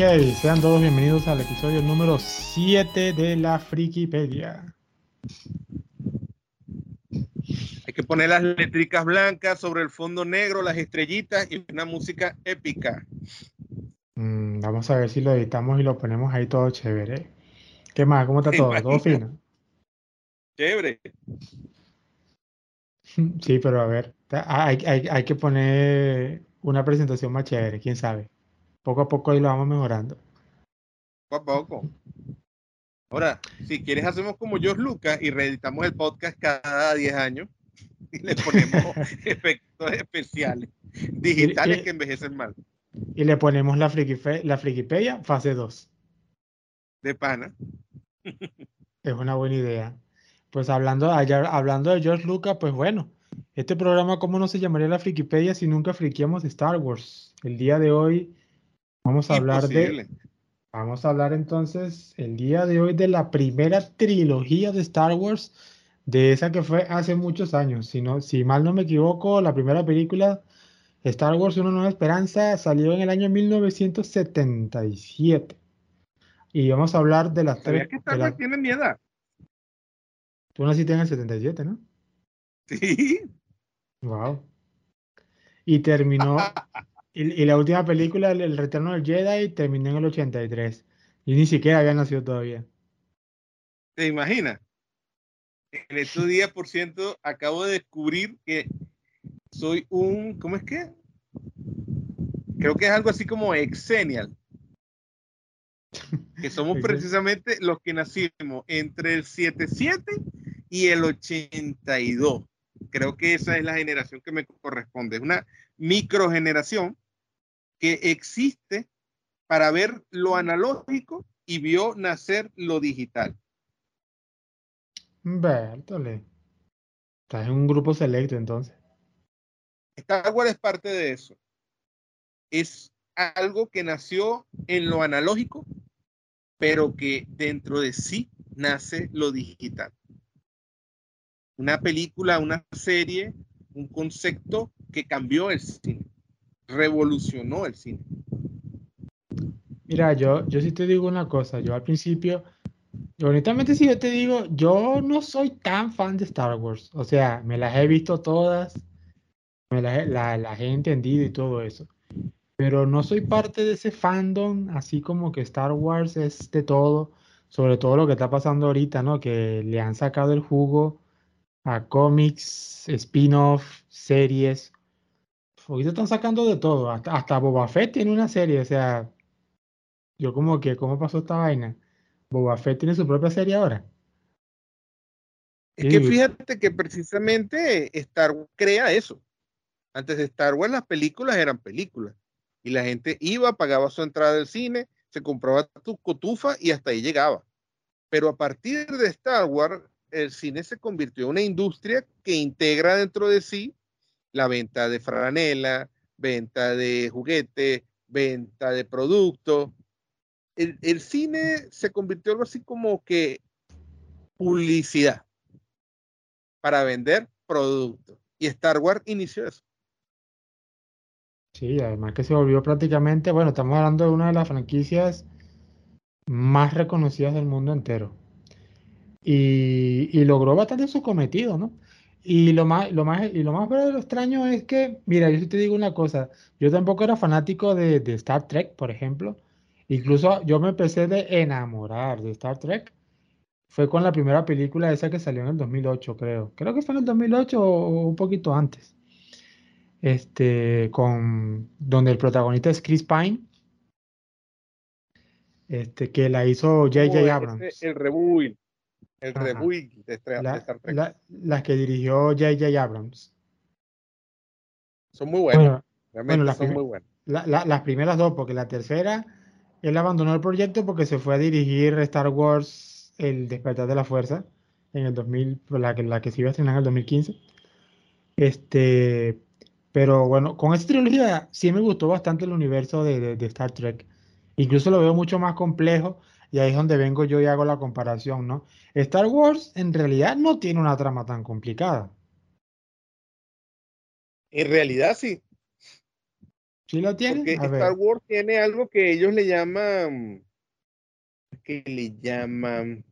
Ok, sean todos bienvenidos al episodio número 7 de la Frikipedia. Hay que poner las letricas blancas sobre el fondo negro, las estrellitas y una música épica. Mm, vamos a ver si lo editamos y lo ponemos ahí todo chévere. ¿Qué más? ¿Cómo está todo? ¿Todo fino? Chévere. Sí, pero a ver, hay, hay que poner una presentación más chévere, quién sabe. Poco a poco ahí lo vamos mejorando. Poco a poco. Ahora, si quieres, hacemos como George Lucas y reeditamos el podcast cada 10 años y le ponemos efectos especiales digitales que envejecen mal. Y le ponemos la, friki, la Frikipedia fase 2. De pana. Es una buena idea. Pues hablando, hablando de George Lucas, pues bueno, este programa, ¿cómo no se llamaría la Frikipedia si nunca friqueamos Star Wars? El día de hoy vamos a hablar de. Vamos a hablar entonces el día de hoy de la primera trilogía de Star Wars, de esa que fue hace muchos años. Si, no, si mal no me equivoco, la primera película, Star Wars Una Nueva Esperanza, salió en el año 1977. Y vamos a hablar de las tres. que Star Wars tiene mi edad? Tú naciste en el 77, ¿no? Sí. Wow. Y terminó. y, la última película, El Retorno del Jedi, terminó en el 83. Y ni siquiera había nacido todavía. ¿Te imaginas? En estos días, por ciento, acabo de descubrir que soy un. ¿Cómo es que? Creo que es algo así como exenial. Que somos precisamente los que nacimos entre el 77 y el 82 creo que esa es la generación que me corresponde. Es una microgeneración que existe para ver lo analógico y vio nacer lo digital. Bertole. Estás en un grupo selecto entonces. Star Wars es parte de eso. Es algo que nació en lo analógico, pero que dentro de sí nace lo digital una película, una serie, un concepto que cambió el cine, revolucionó el cine. Mira, yo, yo sí te digo una cosa, yo al principio, honestamente si yo te digo, yo no soy tan fan de Star Wars, o sea, me las he visto todas, me las, las he entendido y todo eso, pero no soy parte de ese fandom, así como que Star Wars es de todo, sobre todo lo que está pasando ahorita, ¿no? Que le han sacado el jugo a cómics, spin-off, series. Ahorita están sacando de todo. Hasta, hasta Boba Fett tiene una serie. O sea, yo como que, ¿cómo pasó esta vaina? Boba Fett tiene su propia serie ahora. Es que fíjate que precisamente Star Wars crea eso. Antes de Star Wars las películas eran películas. Y la gente iba, pagaba su entrada al cine, se compraba tu cotufa y hasta ahí llegaba. Pero a partir de Star Wars, el cine se convirtió en una industria que integra dentro de sí la venta de franela, venta de juguetes, venta de productos. El, cine se convirtió en algo así como que publicidad para vender productos. Y Star Wars inició eso. Sí, además que se volvió prácticamente, bueno, estamos hablando de una de las franquicias más reconocidas del mundo entero y, logró bastante su cometido, ¿no? Y lo más, lo más, y lo más lo extraño es que, mira, yo sí te digo una cosa, yo tampoco era fanático de, Star Trek, por ejemplo. Incluso yo me empecé de enamorar de Star Trek. Fue con la primera película esa que salió en el 2008, creo. Creo que fue en el 2008 o un poquito antes. Este, con, donde el protagonista es Chris Pine. Este, que la hizo J.J. Abrams. el rebuild. El reboot de, Star Trek. las que dirigió J.J. Abrams. Son muy buenas. Realmente son muy buenas. las primeras dos, porque la tercera, él abandonó el proyecto porque se fue a dirigir Star Wars El Despertar de la Fuerza en el 2000, la que, la que se iba a estrenar en el 2015. Este, pero bueno, con esta trilogía sí me gustó bastante el universo de, de Star Trek. Incluso lo veo mucho más complejo y ahí es donde vengo yo y hago la comparación, ¿no? Star Wars en realidad no tiene una trama tan complicada. En realidad sí. ¿Sí lo tiene? Porque Star Wars tiene algo que ellos le llaman, que le llaman,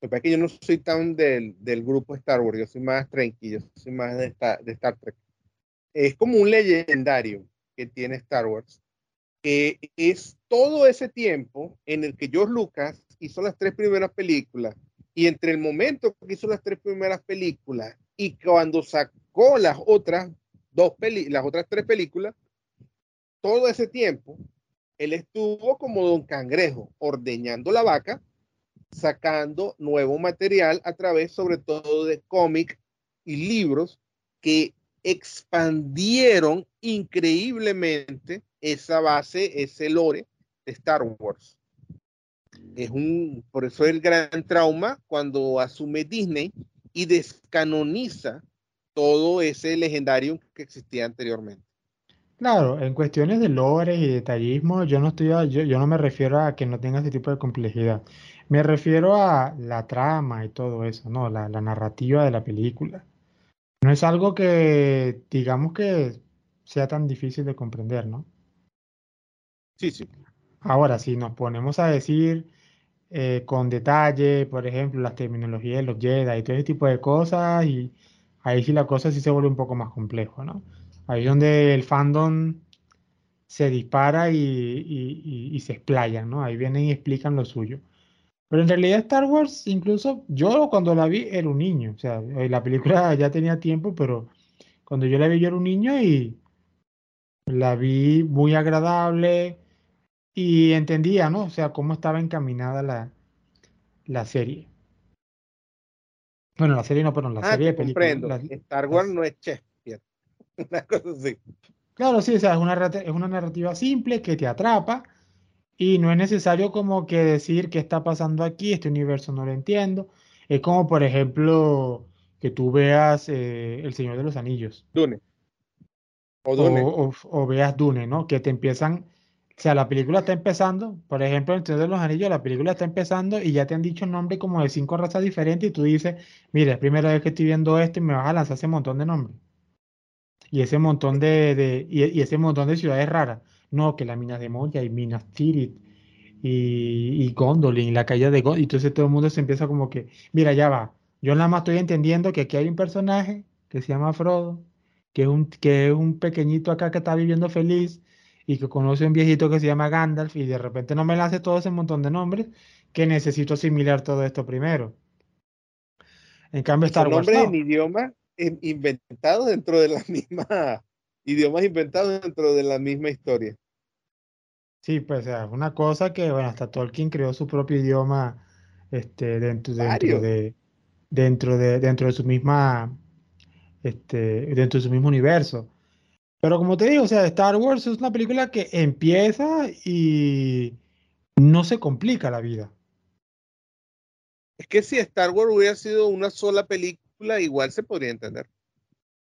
porque que yo no soy tan del, del, grupo Star Wars, yo soy más tranquilo, yo soy más de, de Star Trek. Es como un legendario que tiene Star Wars, que es todo ese tiempo en el que George Lucas hizo las tres primeras películas y entre el momento que hizo las tres primeras películas y cuando sacó las otras dos las otras tres películas, todo ese tiempo él estuvo como don cangrejo ordeñando la vaca, sacando nuevo material a través sobre todo de cómics y libros que expandieron increíblemente esa base, ese lore Star Wars. Es un, por eso es el gran trauma cuando asume Disney y descanoniza todo ese legendario que existía anteriormente. Claro, en cuestiones de lore y detallismo, yo no estoy, yo, yo no me refiero a que no tenga ese tipo de complejidad. Me refiero a la trama y todo eso, ¿no? La, la narrativa de la película. No es algo que, digamos que sea tan difícil de comprender, ¿no? Sí, sí. Ahora, si nos ponemos a decir eh, con detalle, por ejemplo, las terminologías de los Jedi y todo ese tipo de cosas, y ahí sí la cosa sí se vuelve un poco más complejo, ¿no? Ahí es donde el fandom se dispara y, y, se explaya, ¿no? Ahí vienen y explican lo suyo. Pero en realidad Star Wars, incluso yo cuando la vi era un niño, o sea, eh, la película ya tenía tiempo, pero cuando yo la vi yo era un niño y la vi muy agradable, y entendía, ¿no? O sea, cómo estaba encaminada la, la serie. Bueno, la serie no, pero la ah, serie de películas. Star Wars no es Shakespeare. Una cosa así. Claro, sí, o sea, es una, es una narrativa simple que te atrapa y no es necesario como que decir qué está pasando aquí, este universo no lo entiendo. Es como, por ejemplo, que tú veas eh, El Señor de los Anillos. Dune. O, Dune. O, o, veas Dune, ¿no? Que te empiezan o sea, la película está empezando, por ejemplo, en de los Anillos, la película está empezando y ya te han dicho nombre como de cinco razas diferentes y tú dices, mira, es primera vez que estoy viendo esto y me vas a lanzar ese montón de nombres. Y ese montón de, y, ese montón de ciudades raras. No, que la mina de Moya y Minas Tirith y, Gondolin, la calle de Gondolin. Y entonces todo el mundo se empieza como que, mira, ya va. Yo nada más estoy entendiendo que aquí hay un personaje que se llama Frodo, que es un, que es un pequeñito acá que está viviendo feliz y que conoce a un viejito que se llama Gandalf y de repente no me la hace todo ese montón de nombres que necesito asimilar todo esto primero. En cambio, Star Wars. Nombres en idiomas inventados dentro de la misma. idiomas inventados dentro de la misma historia. Sí, pues es una cosa que, bueno, hasta Tolkien creó su propio idioma este, dentro, dentro de dentro de dentro de su misma este, dentro de su mismo universo. Pero como te digo, o sea, Star Wars es una película que empieza y no se complica la vida. Es que si Star Wars hubiera sido una sola película, igual se podría entender.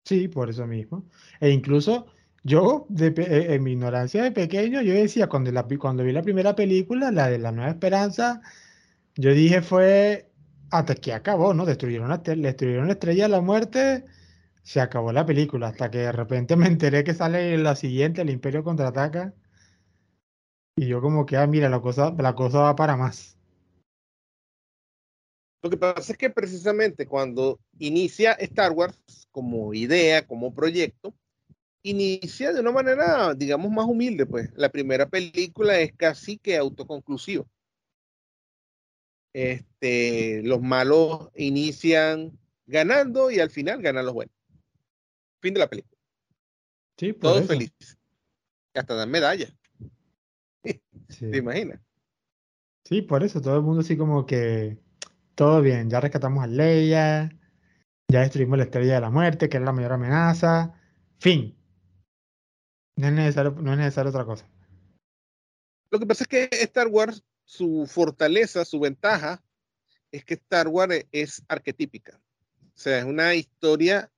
Sí, por eso mismo. E incluso yo, eh, en mi ignorancia de pequeño, yo decía, cuando, la, cuando vi la primera película, la de La Nueva Esperanza, yo dije fue, hasta que acabó, ¿no? Destruyeron la, destruyeron la estrella de la muerte se acabó la película, hasta que de repente me enteré que sale la siguiente, el Imperio contraataca. Y yo como que, ah, mira, la cosa, la cosa va para más. Lo que pasa es que precisamente cuando inicia Star Wars como idea, como proyecto, inicia de una manera, digamos, más humilde, pues. La primera película es casi que autoconclusiva. Este, los malos inician ganando y al final ganan los buenos. Fin de la película. Sí, Todos felices. Hasta dan medalla. ¿Te imaginas? Sí, por eso todo el mundo así como que todo bien, ya rescatamos a Leia, ya destruimos la estrella de la muerte, que era la mayor amenaza. Fin. No es necesario, no es necesario otra cosa. Lo que pasa es que Star Wars, su fortaleza, su ventaja, es que Star Wars es arquetípica. O sea, es una historia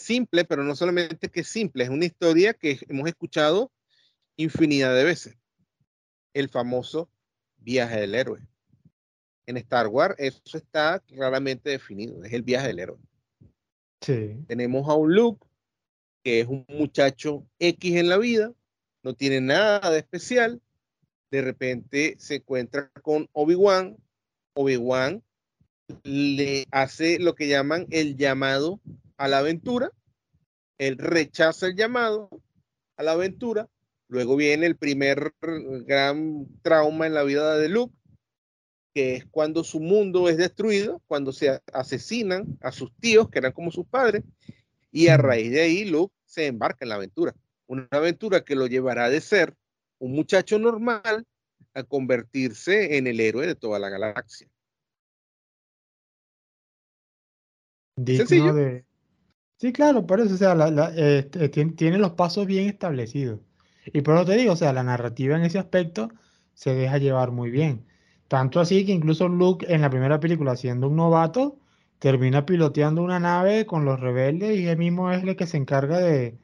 simple, pero no solamente que es simple, es una historia que hemos escuchado infinidad de veces. El famoso viaje del héroe. En Star Wars eso está claramente definido, es el viaje del héroe. Sí. Tenemos a un Luke que es un muchacho X en la vida, no tiene nada de especial, de repente se encuentra con Obi-Wan, Obi-Wan le hace lo que llaman el llamado a la aventura, él rechaza el llamado a la aventura, luego viene el primer gran trauma en la vida de Luke, que es cuando su mundo es destruido, cuando se asesinan a sus tíos, que eran como sus padres, y a raíz de ahí Luke se embarca en la aventura. Una aventura que lo llevará de ser un muchacho normal a convertirse en el héroe de toda la galaxia. De... Sí, claro, por eso, o sea, este, tiene, los pasos bien establecidos. Y por eso te digo, o sea, la narrativa en ese aspecto se deja llevar muy bien. Tanto así que incluso Luke en la primera película, siendo un novato, termina piloteando una nave con los rebeldes y él mismo es el que se encarga de,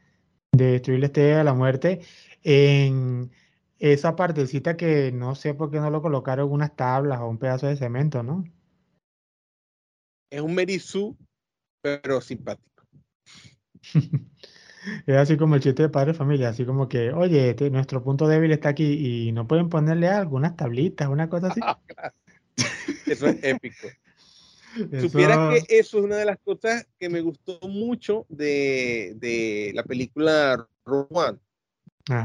de destruir la estrella de la muerte en esa partecita que no sé por qué no lo colocaron unas tablas o un pedazo de cemento, ¿no? Es un Merizú, pero simpático. es así como el chiste de padre familia, así como que, oye, este, nuestro punto débil está aquí y no pueden ponerle algunas tablitas, una cosa así. eso es épico. Supieras que eso es una de las cosas que me gustó mucho de, la película Rogue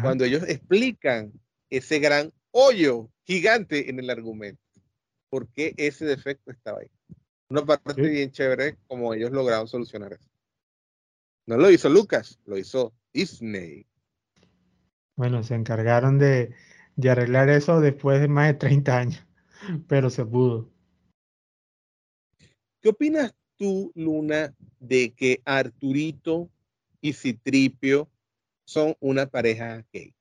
Cuando ellos explican ese gran hoyo gigante en el argumento. ¿Por qué ese defecto estaba ahí? Una parte bien chévere como ellos lograron solucionar eso. No lo hizo Lucas, lo hizo Disney. Bueno, se encargaron de, de arreglar eso después de más de 30 años, pero se pudo. ¿Qué opinas tú, Luna, de que Arturito y Citripio son una pareja gay?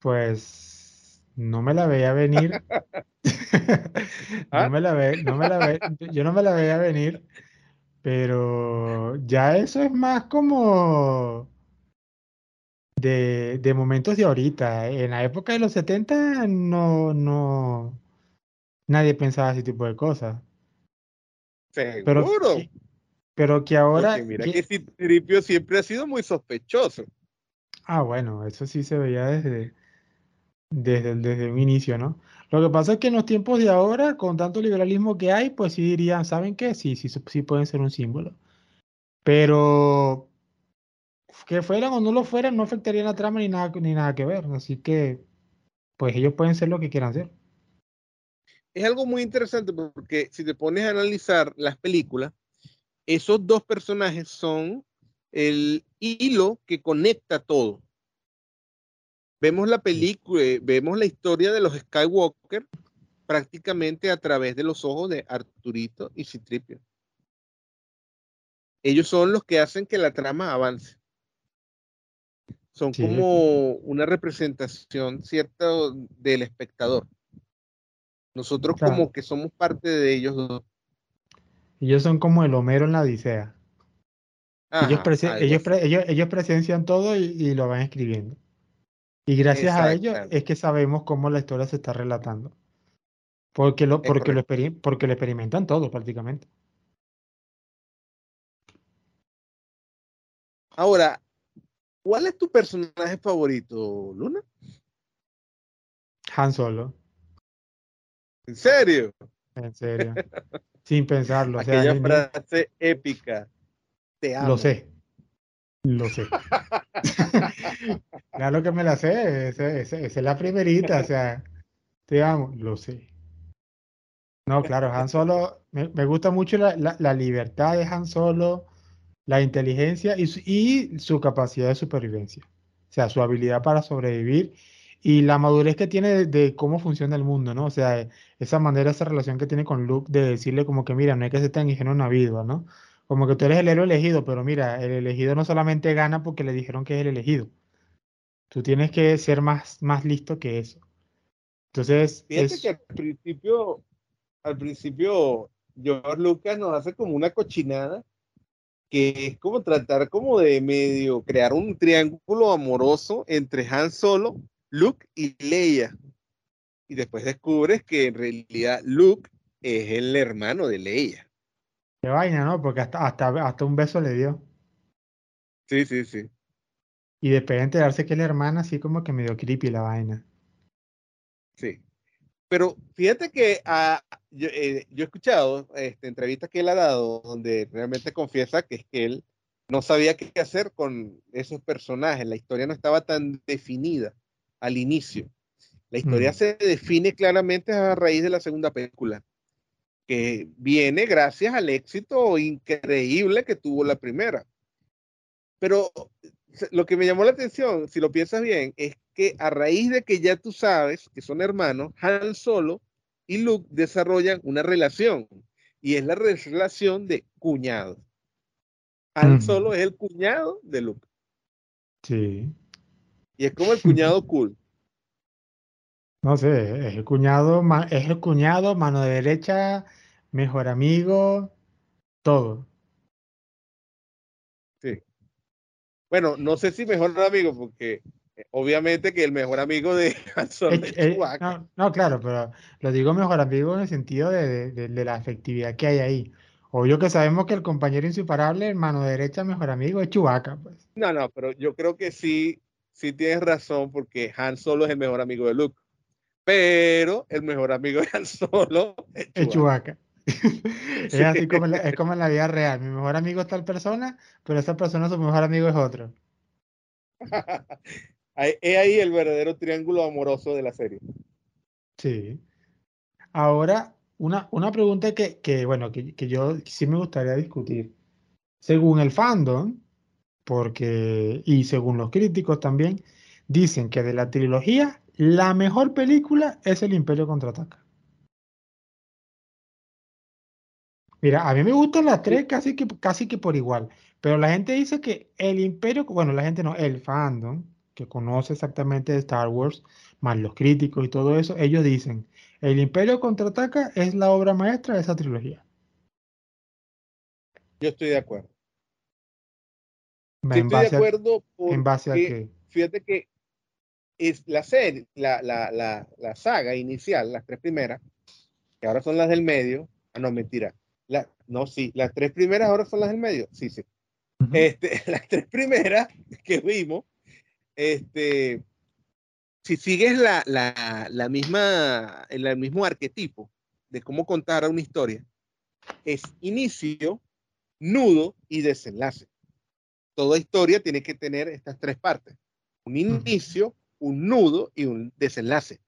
Pues no me la veía venir. no me la ve, no me la ve, yo no me la veía venir, pero ya eso es más como de, de momentos de ahorita. En la época de los 70 no, no, nadie pensaba ese tipo de cosas. Seguro. Pero, pero que ahora. mira que Citripio siempre ha sido muy sospechoso. Ah, bueno, eso sí se veía desde, desde, desde un inicio, ¿no? Lo que pasa es que en los tiempos de ahora, con tanto liberalismo que hay, pues sí dirían, ¿saben qué? Sí, sí, sí pueden ser un símbolo. Pero que fueran o no lo fueran, no afectaría la trama ni nada, ni nada que ver. Así que, pues ellos pueden ser lo que quieran ser. Es algo muy interesante porque si te pones a analizar las películas, esos dos personajes son el hilo que conecta todo vemos la película, eh, vemos la historia de los Skywalker prácticamente a través de los ojos de Arturito y Citripio. Ellos son los que hacen que la trama avance. Son como una representación cierta del espectador. Nosotros como que somos parte de ellos dos. Ellos son como el Homero en la Odisea. ellos, ellos, presencian todo y lo van escribiendo. Y gracias a ello es que sabemos cómo la historia se está relatando. Porque lo, porque lo, porque lo experimentan todo prácticamente. Ahora, ¿cuál es tu personaje favorito, Luna? Han Solo. ¿En serio? En serio. Sin pensarlo. Aquella frase épica. Te amo. Lo sé. Lo sé. claro que me la sé. Esa, es la primerita. O sea, te. Lo sé. No, claro, Han Solo. Me, gusta mucho la, libertad de Han Solo, la inteligencia y su, capacidad de supervivencia. O sea, su habilidad para sobrevivir y la madurez que tiene de, cómo funciona el mundo, ¿no? O sea, esa manera, esa relación que tiene con Luke de decirle como que, mira, no hay que ser tan ingenuo en la vida, ¿no? Como que tú eres el héroe elegido, pero mira, el elegido no solamente gana porque le dijeron que es el elegido. Tú tienes que ser más, más listo que eso. Entonces. Fíjate que al principio, al principio, George Lucas nos hace como una cochinada que es como tratar como de medio crear un triángulo amoroso entre Han Solo, Luke y Leia. Y después descubres que en realidad Luke es el hermano de Leia. Qué vaina, ¿no? Porque hasta, hasta, hasta un beso le dio. Sí, sí, sí. Y después de enterarse que la hermana, así como que medio creepy la vaina. Sí. Pero fíjate que ah, eh, yo, he escuchado este, entrevistas que él ha dado donde realmente confiesa que es que él no sabía qué hacer con esos personajes. La historia no estaba tan definida al inicio. La historia mm. se define claramente a raíz de la segunda película, que viene gracias al éxito increíble que tuvo la primera. Pero lo que me llamó la atención, si lo piensas bien, es que a raíz de que ya tú sabes que son hermanos, Han Solo y Luke desarrollan una relación y es la relación de cuñado. Han Solo es el cuñado de Luke. Sí. Y es como el cuñado cool. No sé, es el cuñado, es el cuñado, mano de derecha, mejor amigo, todo. Sí. Bueno, no sé si mejor amigo, porque obviamente que el mejor amigo de Hanson es, eh, no, claro, pero lo digo mejor amigo en el sentido de, la efectividad que hay ahí. Obvio que sabemos que el compañero insuperable, el mano derecha, mejor amigo, es Chewbacca. Pues. No, no, pero yo creo que sí, sí tienes razón, porque Han Solo es el mejor amigo de Luke. Pero el mejor amigo de Han Solo es Chewbacca. es así como, es como en la vida real. Mi mejor amigo es tal persona, pero esa persona su mejor amigo es otro. Es ahí el verdadero triángulo amoroso de la serie. Sí. Ahora, una, una pregunta que, que bueno, que, que, yo sí me gustaría discutir. Según el fandom, porque, y según los críticos también, dicen que de la trilogía, la mejor película es El Imperio Contraataca. Mira, a mí me gustan las tres casi que, casi que por igual, pero la gente dice que El Imperio, bueno, la gente no, el fandom, que conoce exactamente de Star Wars, más los críticos y todo eso, ellos dicen, El Imperio contraataca es la obra maestra de esa trilogía. Yo estoy de acuerdo. estoy de acuerdo ¿En base a qué? Fíjate que es la serie, la, la, la, la, saga inicial, las tres primeras, que ahora son las del medio, ah, no, mentira. La, no, sí, las tres primeras ahora son las del medio, sí, sí. este, las tres primeras que vimos este, si sigues la, la, la misma, el mismo arquetipo de cómo contar una historia, es inicio, nudo y desenlace. Toda historia tiene que tener estas tres partes. Un inicio, un nudo y un desenlace.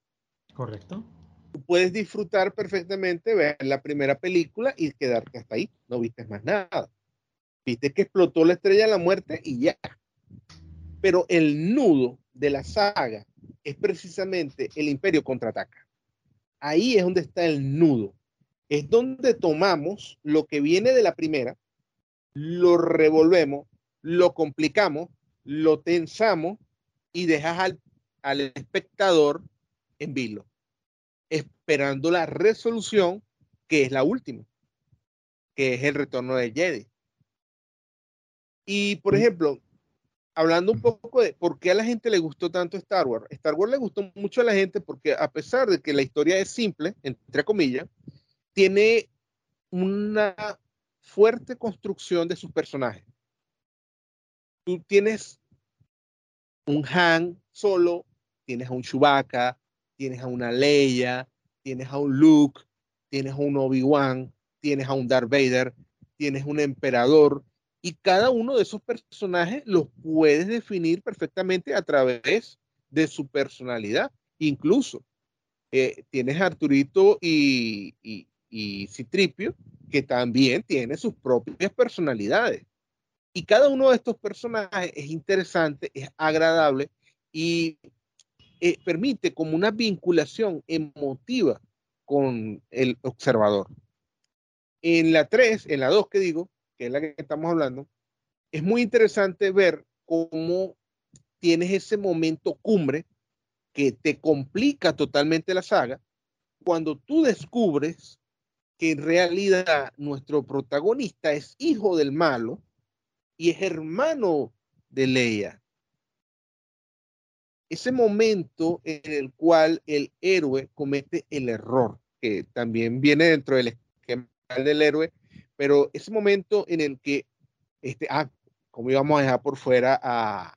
Correcto. Tú puedes disfrutar perfectamente, ver la primera película y quedarte hasta ahí. No viste más nada. Viste que explotó la estrella de la muerte y ya. Pero el nudo de la saga es precisamente el imperio contraataca. Ahí es donde está el nudo. Es donde tomamos lo que viene de la primera, lo revolvemos, lo complicamos, lo tensamos y dejas al, espectador en vilo, esperando la resolución que es la última, que es el retorno de Jedi. Y por ejemplo, hablando un poco de por qué a la gente le gustó tanto Star Wars. Star Wars le gustó mucho a la gente porque a pesar de que la historia es simple, entre comillas, tiene una fuerte construcción de sus personajes. Tú tienes un Han solo, tienes a un Chewbacca, tienes a una Leia, tienes a un Luke, tienes a un Obi-Wan, tienes a un Darth Vader, tienes un emperador, y cada uno de esos personajes los puedes definir perfectamente a través de su personalidad. Incluso eh, tienes Arturito y, y, Citripio, que también tiene sus propias personalidades. Y cada uno de estos personajes es interesante, es agradable y eh, permite como una vinculación emotiva con el observador. En la 3, en la 2 que digo, que es la que estamos hablando, es muy interesante ver cómo tienes ese momento cumbre que te complica totalmente la saga cuando tú descubres que en realidad nuestro protagonista es hijo del malo y es hermano de Leia. Ese momento en el cual el héroe comete el error, que también viene dentro del esquema del héroe, pero ese momento en el que, este, ah, ¿cómo íbamos a dejar por fuera a,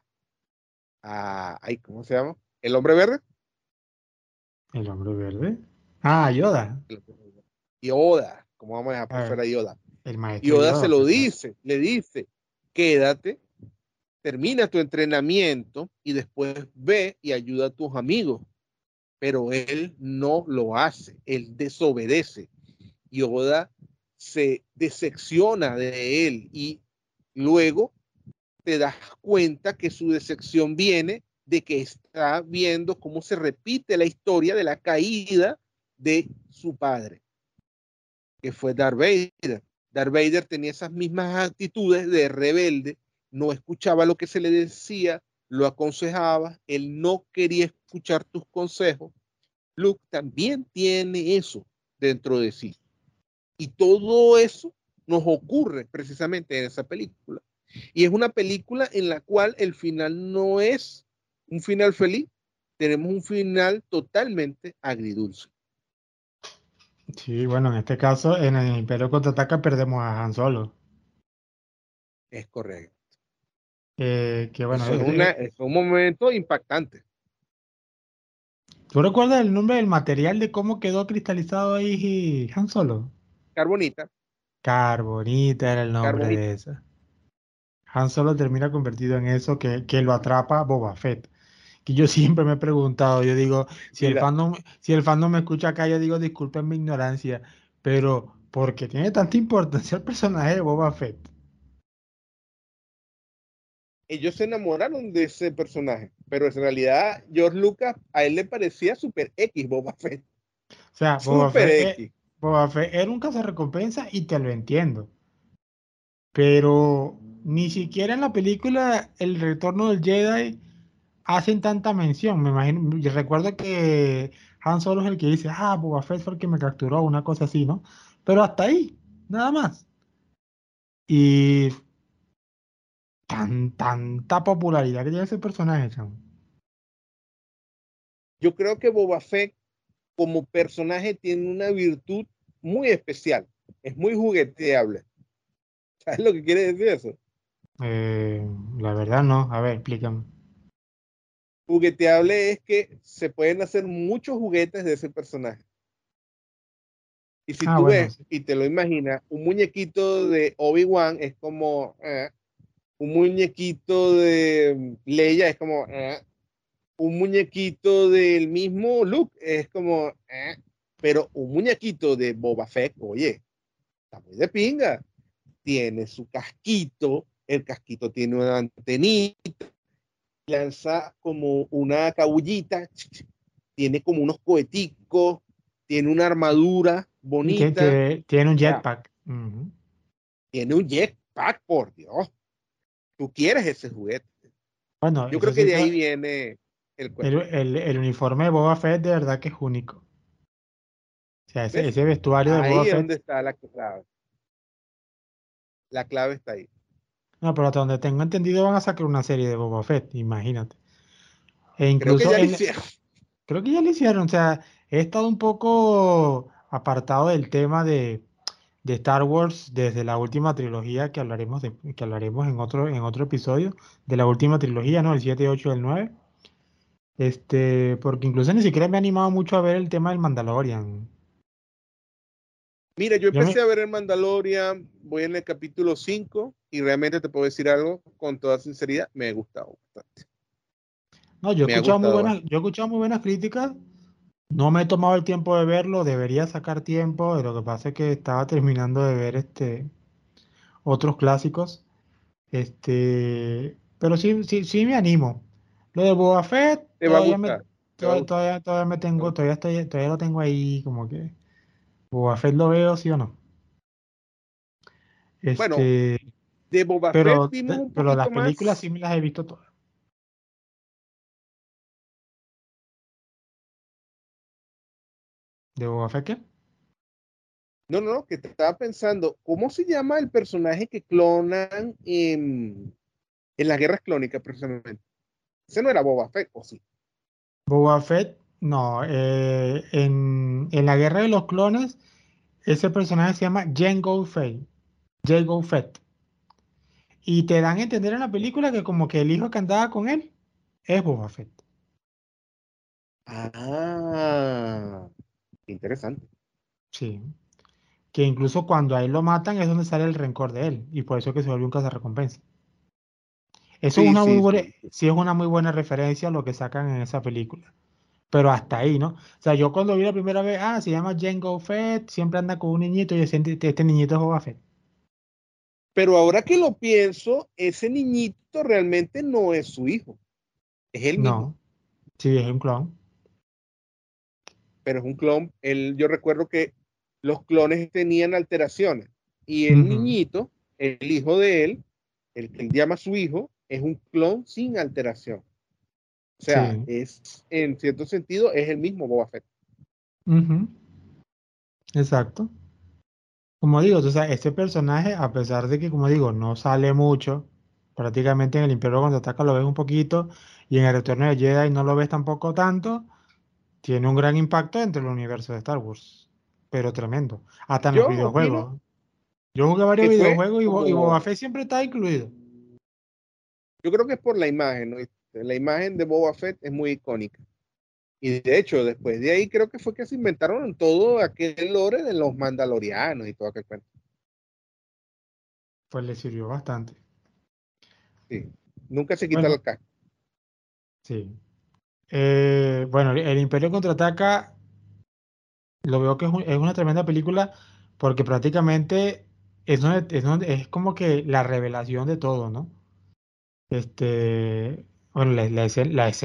a ¿cómo se llama? ¿El hombre verde? ¿El hombre verde? Ah, Yoda. Yoda, ¿cómo vamos a dejar por ah, fuera a Yoda? El maestro Yoda, se lo dice, le dice, quédate, termina tu entrenamiento y después ve y ayuda a tus amigos. Pero él no lo hace, él desobedece. Yoda se decepciona de él y luego te das cuenta que su decepción viene de que está viendo cómo se repite la historia de la caída de su padre, que fue Darth Vader. Darth Vader tenía esas mismas actitudes de rebelde, no escuchaba lo que se le decía, lo aconsejaba, él no quería escuchar tus consejos. Luke también tiene eso dentro de sí. Y todo eso nos ocurre precisamente en esa película. Y es una película en la cual el final no es un final feliz, tenemos un final totalmente agridulce. Sí, bueno, en este caso, en el Imperio Contraataca perdemos a Han Solo. Es correcto. Eh, que bueno, es, un momento impactante. ¿Tú recuerdas el nombre del material de cómo quedó cristalizado ahí Han Solo? Carbonita. Carbonita era el nombre de esa. Han Solo termina convertido en eso que, que lo atrapa Boba Fett que yo siempre me he preguntado, yo digo, si el fandom, si el fandom me escucha acá, yo digo, disculpen mi ignorancia, pero ¿por qué tiene tanta importancia el personaje de Boba Fett? Ellos se enamoraron de ese personaje, pero en realidad George Lucas a él le parecía super X Boba Fett. O sea, Boba Fett, Boba Fett era un recompensa y te lo entiendo. Pero ni siquiera en la película El Retorno del Jedi hacen tanta mención. Me imagino, yo recuerdo que Han Solo es el que dice, ah, Boba Fett fue el que me capturó, una cosa así, ¿no? Pero hasta ahí, nada más. Y tan, tanta popularidad que tiene ese personaje, chamo. Yo creo que Boba Fett como personaje tiene una virtud muy especial. Es muy jugueteable. ¿Sabes lo que quiere decir eso? Eh, la verdad no. A ver, explícame jugueteable es que se pueden hacer muchos juguetes de ese personaje. Y si ah, tú ves y te lo imaginas, un muñequito de Obi-Wan es como eh, un muñequito de Leia es como eh, un muñequito del mismo Luke es como eh, pero un muñequito de Boba Fett, oye, está muy de pinga. Tiene su casquito, el casquito tiene una antenita, lanza como una cabullita, tiene como unos coheticos, tiene una armadura bonita. Tiene, un jetpack. Tiene un jetpack, por Dios. Tú quieres ese juguete. Bueno, yo creo que de ahí viene el, el, el, uniforme de Boba Fett de verdad que es único. O sea, ese, vestuario de Boba Fett. Ahí es donde está la clave. La clave está ahí. No, pero hasta donde tengo entendido van a sacar una serie de Boba Fett, imagínate. E incluso creo que ya lo hicieron. Creo que ya lo hicieron. O sea, he estado un poco apartado del tema de, Star Wars desde la última trilogía que hablaremos de, que hablaremos en otro, en otro episodio de la última trilogía, ¿no? El 7, 8, el 9. Este, porque incluso ni siquiera me ha animado mucho a ver el tema del Mandalorian. Mira, yo empecé a ver el Mandalorian, voy en el capítulo 5 y realmente te puedo decir algo con toda sinceridad, me ha gustado bastante. No, yo he, escuchado muy buenas, yo he escuchado muy buenas críticas. No me he tomado el tiempo de verlo, debería sacar tiempo. Lo que pasa es que estaba terminando de ver este otros clásicos. Este, pero sí, sí, sí me animo. Lo de Boba Fett, todavía, me, todavía, me tengo, todavía estoy, todavía lo tengo ahí como que Boba Fett lo veo, sí o no. bueno, este, de Boba pero, Fett un Pero las películas sí me las he visto todas. ¿De Boba Fett qué? No, no, no, que te estaba pensando, ¿cómo se llama el personaje que clonan en, en las guerras clónicas precisamente? Ese no era Boba Fett, ¿o sí? Boba Fett no, eh, en, la Guerra de los Clones, ese personaje se llama Jango Fett. Jango Fett. Y te dan a entender en la película que como que el hijo que andaba con él es Boba Fett. Ah, interesante. Sí. Que incluso cuando a él lo matan es donde sale el rencor de él. Y por eso que se volvió un cazarrecompensa. Eso es una muy buena, sí. es una muy buena referencia a lo que sacan en esa película. Pero hasta ahí, ¿no? O sea, yo cuando vi la primera vez, ah, se llama Jango Fett, siempre anda con un niñito y este, este niñito es Boba Fett. Pero ahora que lo pienso, ese niñito realmente no es su hijo. Es el mismo. No, sí, es un clon. Pero es un clon. Él, yo recuerdo que los clones tenían alteraciones. Y el niñito, el hijo de él, el que él llama su hijo, es un clon sin alteración. O sea, es en cierto sentido es el mismo Boba Fett. Exacto. Como digo, o sea, este personaje, a pesar de que, como digo, no sale mucho, prácticamente en el Imperio cuando ataca lo ves un poquito, y en el Retorno de Jedi no lo ves tampoco tanto, tiene un gran impacto dentro del universo de Star Wars. Pero tremendo. Hasta en los videojuegos. Yo jugué varios videojuegos y, y Boba Fett siempre está incluido. Yo creo que es por la imagen, ¿no? La imagen de Boba Fett es muy icónica. Y de hecho, después de ahí creo que fue que se inventaron todo aquel lore de los mandalorianos y todo aquel cuento. Pues le sirvió bastante. Sí. Nunca se quita el casco. Sí. Eh, bueno, el Imperio contraataca. Lo veo que es, una tremenda película porque prácticamente es, es, es como que la revelación de todo, ¿no? Este, bueno, la, la,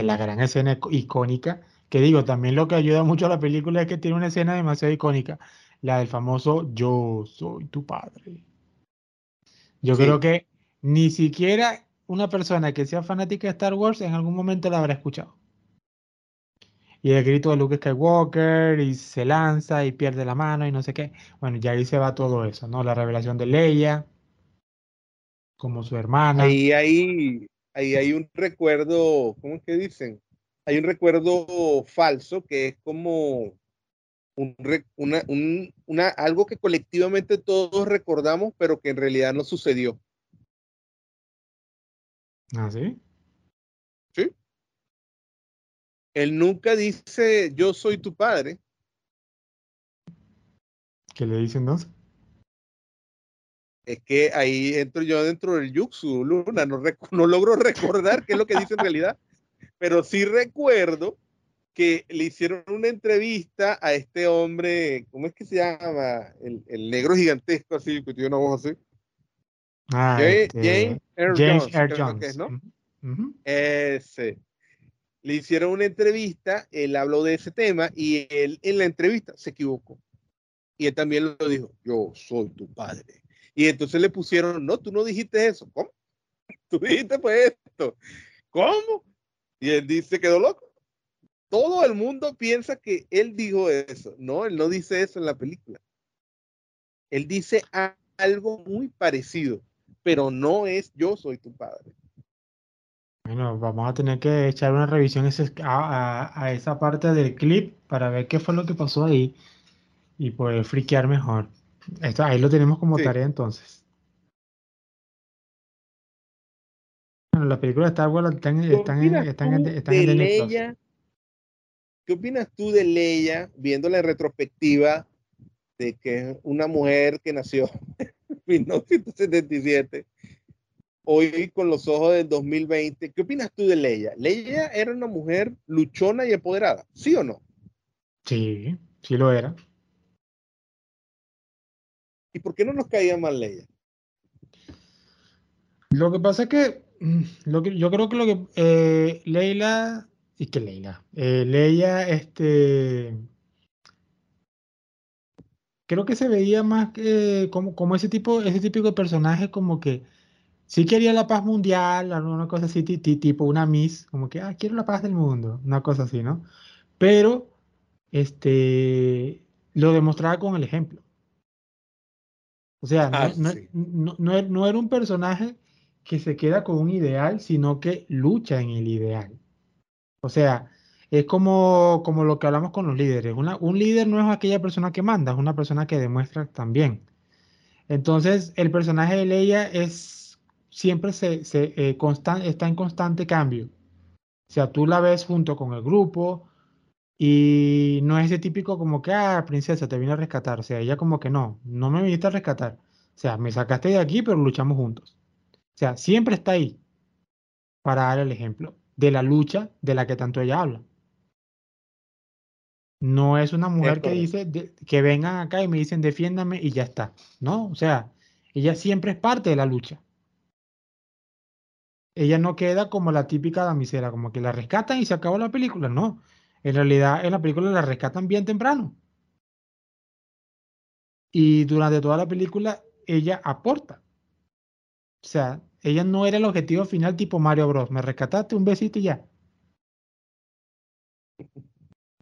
la, gran escena icónica, que digo, también lo que ayuda mucho a la película es que tiene una escena demasiado icónica, la del famoso Yo soy tu padre. Yo creo que ni siquiera una persona que sea fanática de Star Wars en algún momento la habrá escuchado. Y el grito de Luke Skywalker y se lanza y pierde la mano y no sé qué. Bueno, ya ahí se va todo eso, ¿no? La revelación de Leia como su hermana. Ahí, ahí, ahí hay un recuerdo, ¿cómo es que dicen? Hay un recuerdo falso que es como un, una, un, una, algo que colectivamente todos recordamos, pero que en realidad no sucedió. ¿Ah? Sí. Él nunca dice yo soy tu padre. ¿Qué le dicen no? es que ahí entro yo dentro del Yuxu, Luna, no, no logro recordar qué es lo que dice en realidad, pero sí recuerdo que le hicieron una entrevista a este hombre, ¿cómo es que se llama? El, el negro gigantesco así, que tiene una voz así. Ah, este, James Earl Jones, ¿no? Ese. Le hicieron una entrevista, él habló de ese tema y él en la entrevista se equivocó. Y él también lo dijo, yo soy tu padre. Y entonces le pusieron, no, tú no dijiste eso. ¿Cómo? Tú dijiste pues esto. ¿Cómo? Y él dice, quedó loco. Todo el mundo piensa que él dijo eso. No, él no dice eso en la película. Él dice algo muy parecido, pero no es yo soy tu padre. Bueno, vamos a tener que echar una revisión a, a, esa parte del clip para ver qué fue lo que pasó ahí y poder friquear mejor. Ahí lo tenemos como tarea entonces. Bueno, las películas de Star Wars están, están, en, están, están en ¿Qué opinas tú de Leia viendo la retrospectiva de que es una mujer que nació en 1977, hoy con los ojos del 2020? ¿Qué opinas tú de Leia? ¿Leia era una mujer luchona y empoderada? ¿Sí o no? Sí, sí lo era. ¿Y por qué no nos caía mal Leia? Lo que pasa es que, mm, lo que yo creo que lo que eh, Leila, y que Leila, eh, Leia, este, creo que se veía más que como, como ese tipo, ese típico de personaje como que sí quería la paz mundial, alguna cosa así, tipo una Miss, como que, ah, quiero la paz del mundo, una cosa así, ¿no? Pero, este, lo demostraba con el ejemplo. O sea, ah, no, era un personaje que se queda con un ideal, sino que lucha en el ideal. O sea, es como, como lo que hablamos con los líderes. un líder no es aquella persona que manda, es una persona que demuestra también. Entonces, el personaje de Leia es siempre se, se eh, está en constante cambio. O sea, tú la ves junto con el grupo y no es ese típico como que, ah, princesa, te vine a rescatar. O sea, ella como que no, no me viniste a rescatar. O sea, me sacaste de aquí, pero luchamos juntos. O sea, siempre está ahí para dar el ejemplo de la lucha de la que tanto ella habla. No es una mujer que dice que vengan acá y me dicen defiéndame y ya está. No, o sea, ella siempre es parte de la lucha. Ella no queda como la típica damisela, como que la rescatan y se acabó la película. No, en realidad en la película la rescatan bien temprano. Y durante toda la película ella aporta. O sea, ella no era el objetivo final tipo Mario Bros. Me rescataste un besito y ya.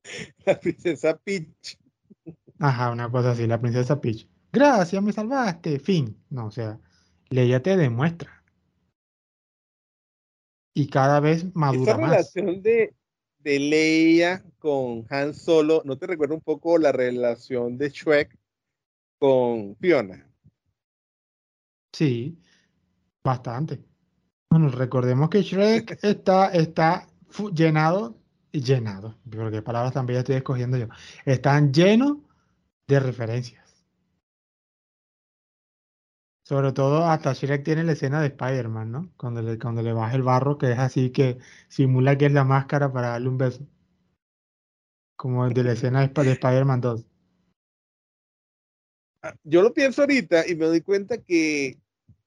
La princesa Peach. Ajá, una cosa así, la princesa Peach. Gracias, me salvaste. Fin. No, o sea, Leia te demuestra. Y cada vez madura Esa relación de, de Leia con Han Solo, ¿no te recuerda un poco la relación de Shrek con Fiona? Sí, bastante. Bueno, recordemos que Shrek está, está llenado, llenado, porque palabras también estoy escogiendo yo, están llenos de referencias. Sobre todo hasta Shrek tiene la escena de Spider-Man, ¿no? Cuando le, cuando le baja el barro, que es así que simula que es la máscara para darle un beso. Como de la escena de Spider-Man 2. Ah, yo lo pienso ahorita y me doy cuenta que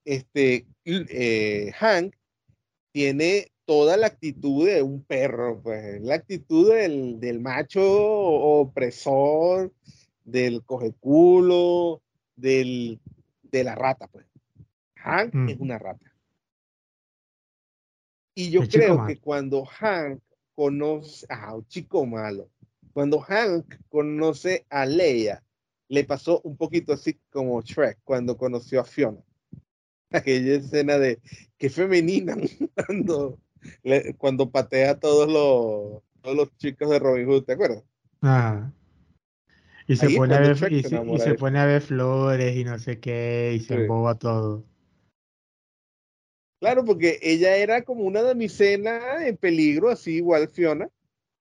este, eh, Hank tiene toda la actitud de un perro, pues, la actitud del, del macho opresor, del cogeculo, del, de la rata, pues. Hank es una rata. Y yo creo que cuando Hank conoce, a un chico malo, cuando Hank conoce a Leia, le pasó un poquito así como Shrek cuando conoció a Fiona. Aquella escena de qué femenina cuando, cuando patea a todos los, todos los chicos de Robin Hood, ¿te acuerdas? Ah. Y se, pone a, ver, y, se, pone a ver flores y no sé qué, y se emboba todo. Claro, porque ella era como una damisela en peligro, así igual Fiona,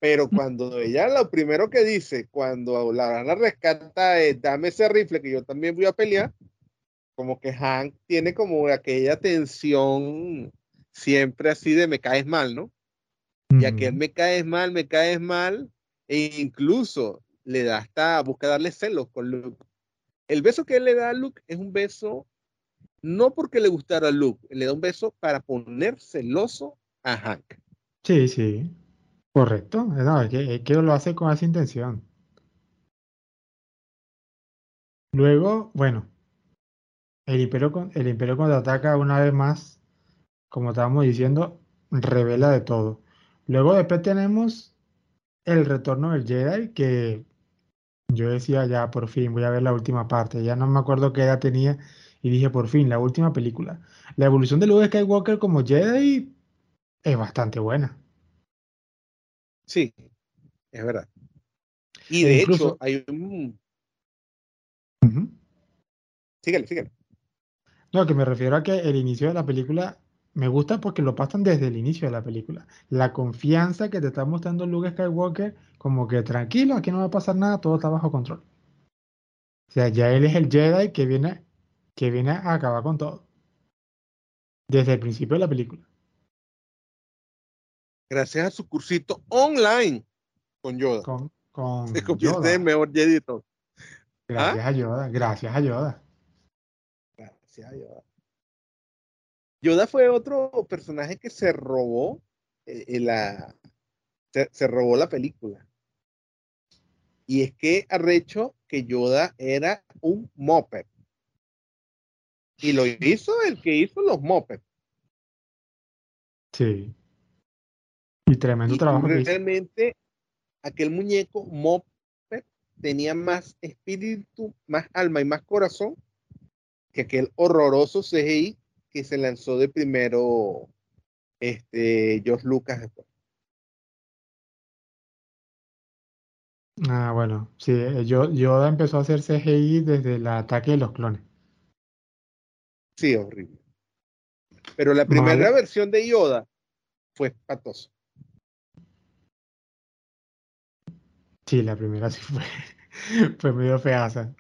pero mm. cuando ella lo primero que dice, cuando la van a rescata es dame ese rifle que yo también voy a pelear, como que Hank tiene como aquella tensión siempre así de me caes mal, ¿no? Y a que me caes mal, me caes mal, e incluso le da hasta, busca darle celos con Luke. El beso que él le da a Luke es un beso, no porque le gustara a Luke, le da un beso para poner celoso a Hank. Sí, sí, correcto. No, es, que, lo hace con esa intención. Luego, bueno, el imperio, el imperio contraataca una vez más, como estábamos diciendo, revela de todo. Luego después tenemos el retorno del Jedi, que yo decía, ya por fin, voy a ver la última parte. Ya no me acuerdo qué edad tenía y dije, por fin, la última película. La evolución de Luke Skywalker como Jedi es bastante buena. Sí, es verdad. Y e de hecho, hay un. Síguele, síguele. No, que me refiero a que el inicio de la película me gusta porque lo pasan desde el inicio de la película. La confianza que te está mostrando Luke Skywalker, como que tranquilo, aquí no va a pasar nada, todo está bajo control. O sea, ya él es el Jedi que viene, que viene a acabar con todo. Desde el principio de la película. Gracias a su cursito online con Yoda. Con, con Se convierte en mejor Jedi Gracias ¿Ah? a Yoda, gracias a Yoda. Gracias a Yoda. Yoda fue otro personaje que se robó eh, la se, robó la película. Y es que arrecho que Yoda era un moped. Y lo hizo el que hizo los mopeds. Sí. Y tremendo trabajo. Realmente, aquel muñeco moped tenía más espíritu, más alma y más corazón que aquel horroroso CGI que se lanzó de primero este, George Lucas. Ah, bueno, sí, eh, yo, Yoda empezó a hacer CGI desde el ataque de los clones. Sí, horrible. Pero la primera versión de Yoda fue patosa. Sí, la primera sí fue, fue medio feaza.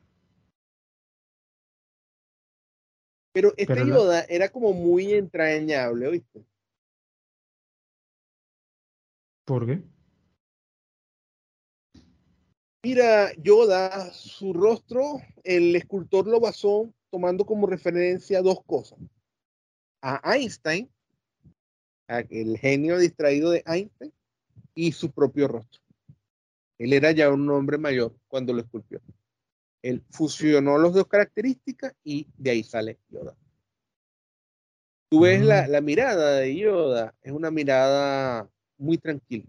Pero este Yoda era como muy entrañable, ¿oíste? ¿Por qué? Mira, Yoda, su rostro, el escultor lo basó tomando como referencia dos cosas. A Einstein, el genio distraído de Einstein, y su propio rostro. Él era ya un hombre mayor cuando lo esculpió. Él fusionó las dos características y de ahí sale Yoda. Tú ves la, la, mirada de Yoda, es una mirada muy tranquila,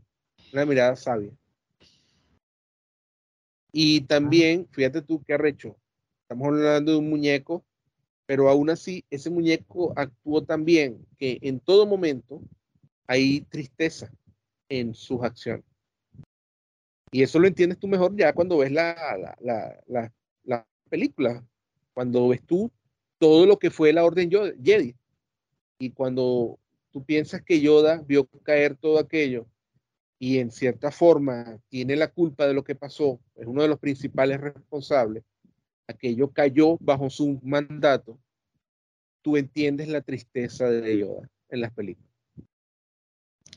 una mirada sabia. Y también, fíjate tú qué arrecho, estamos hablando de un muñeco, pero aún así ese muñeco actuó tan bien que en todo momento hay tristeza en sus acciones. Y eso lo entiendes tú mejor ya cuando ves la, la, la, película, cuando ves tú todo lo que fue la Orden Jedi y cuando tú piensas que Yoda vio caer todo aquello y en cierta forma tiene la culpa de lo que pasó, es uno de los principales responsables, aquello cayó bajo su mandato, tú entiendes la tristeza de Yoda en las películas.